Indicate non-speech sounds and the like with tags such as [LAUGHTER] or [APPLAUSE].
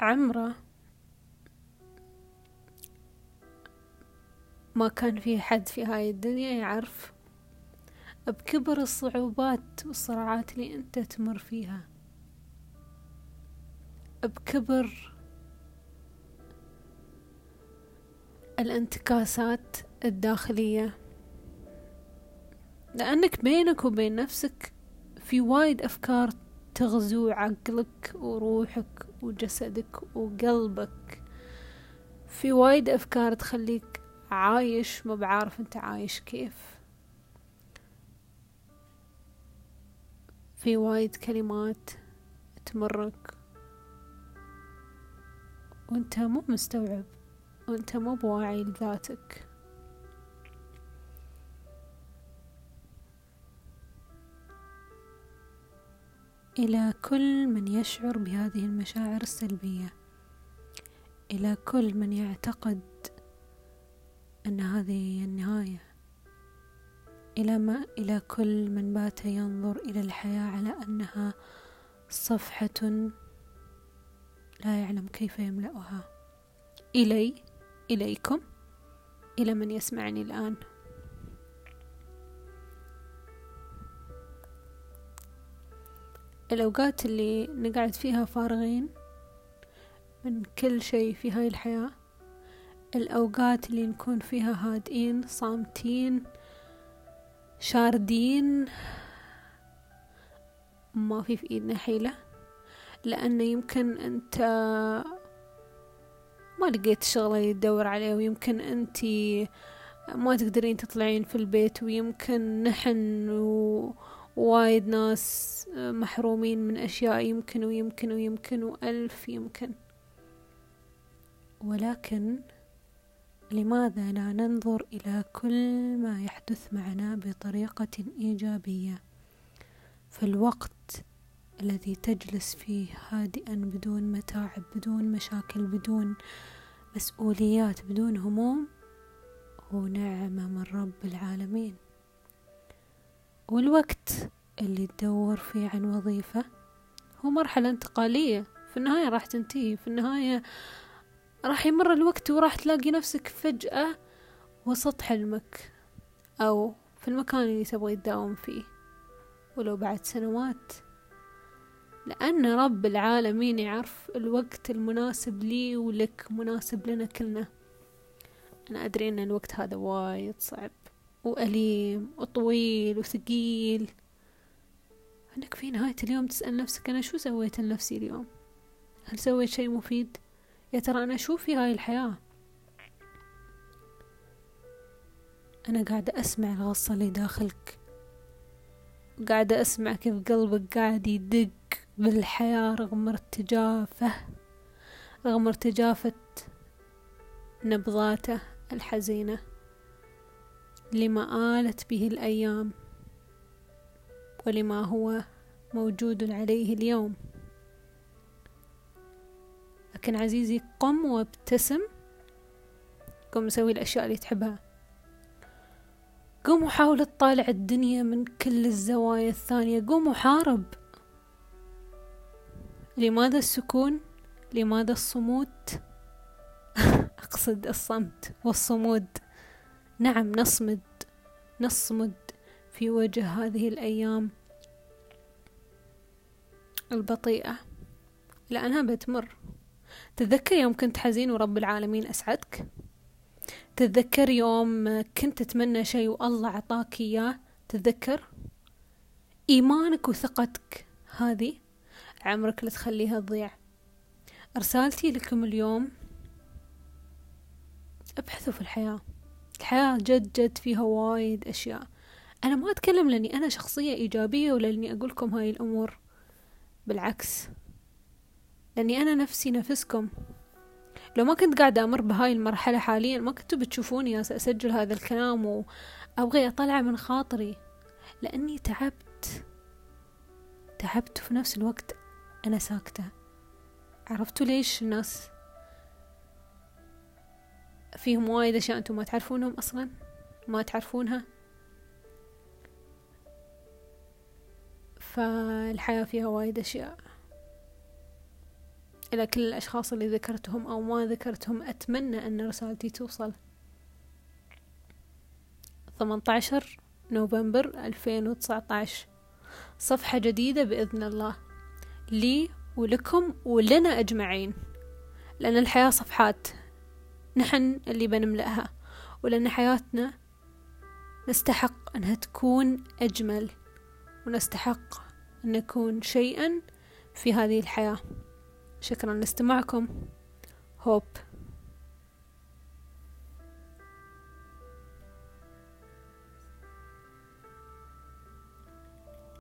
عمره ما كان في حد في هاي الدنيا يعرف بكبر الصعوبات والصراعات اللي أنت تمر فيها. بكبر الانتكاسات الداخلية. لأنك بينك وبين نفسك في وايد أفكار تغزو عقلك وروحك وجسدك وقلبك. في وايد أفكار تخليك عايش ما بعارف أنت عايش كيف. في وايد كلمات تمرك وأنت مو مستوعب وأنت مو بواعي لذاتك. إلى كل من يشعر بهذه المشاعر السلبية. إلى كل من يعتقد أن هذه هي النهاية. إلى ما إلى كل من بات ينظر إلى الحياة على أنها صفحة لا يعلم كيف يملأها. إلي إليكم. إلى من يسمعني الآن. الأوقات اللي نقعد فيها فارغين من كل شيء في هاي الحياة الأوقات اللي نكون فيها هادئين صامتين شاردين ما في في إيدنا حيلة لأنه يمكن أنت ما لقيت شغلة تدور عليه ويمكن أنت ما تقدرين تطلعين في البيت ويمكن نحن ووايد ناس محرومين من أشياء يمكن ويمكن ويمكن وألف يمكن. ولكن لماذا لا ننظر إلى كل ما يحدث معنا بطريقة إيجابية؟ فالوقت الذي تجلس فيه هادئا بدون متاعب بدون مشاكل بدون مسؤوليات بدون هموم هو نعمة من رب العالمين. والوقت اللي تدور فيه عن وظيفة هو مرحلة انتقالية. في النهاية راح تنتهي. في النهاية راح يمر الوقت وراح تلاقي نفسك فجأة وسط حلمك أو في المكان اللي تبغي تداوم فيه. ولو بعد سنوات. لأن رب العالمين يعرف الوقت المناسب لي ولك مناسب لنا كلنا. أنا أدري أن الوقت هذا وايد صعب. وأليم وطويل وثقيل. أنك في نهاية اليوم تسأل نفسك أنا شو سويت لنفسي اليوم؟ هل سويت شيء مفيد؟ يا ترى أنا شو في هاي الحياة؟ أنا قاعدة أسمع الغصة اللي داخلك. وقاعدة أسمع كيف قلبك قاعد يدق بالحياة رغم ارتجافه رغم ارتجافة نبضاته الحزينة. لما آلت به الأيام ولما هو موجود عليه اليوم. لكن عزيزي قم وابتسم. قم سوي الأشياء اللي تحبها. قم وحاول تطالع الدنيا من كل الزوايا الثانية. قم وحارب لماذا السكون؟ لماذا الصمود؟ [LAUGHS] أقصد الصمت والصمود. نعم نصمد نصمد في وجه هذه الأيام البطيئة. لأنها بتمر. تتذكر يوم كنت حزين ورب العالمين أسعدك؟ تتذكر يوم كنت تتمنى شيء والله عطاك إياه؟ تتذكر؟ إيمانك وثقتك هذه عمرك لا تخليها تضيع. رسالتي لكم اليوم أبحثوا في الحياة. الحياة جد جد فيها وايد أشياء. أنا ما أتكلم لأني أنا شخصية إيجابية ولا لأني أقول لكم هاي الأمور. بالعكس. لأني أنا نفسي نفسكم. لو ما كنت قاعدة أمر بهاي المرحلة حاليا ما كنتوا بتشوفوني أسجل هذا الكلام وأبغي أطلع من خاطري. لأني تعبت. تعبت وفي نفس الوقت أنا ساكتة. عرفتوا ليش الناس فيهم وايد أشياء أنتم ما تعرفونهم أصلا ما تعرفونها. فالحياة فيها وايد أشياء. إلى كل الأشخاص اللي ذكرتهم أو ما ذكرتهم أتمنى أن رسالتي توصل. 18 نوفمبر 2019 صفحة جديدة بإذن الله. لي ولكم ولنا أجمعين. لأن الحياة صفحات. نحن اللي بنملأها ولأن حياتنا نستحق أنها تكون أجمل ونستحق أن نكون شيئا في هذه الحياة. شكرا لاستماعكم. هوب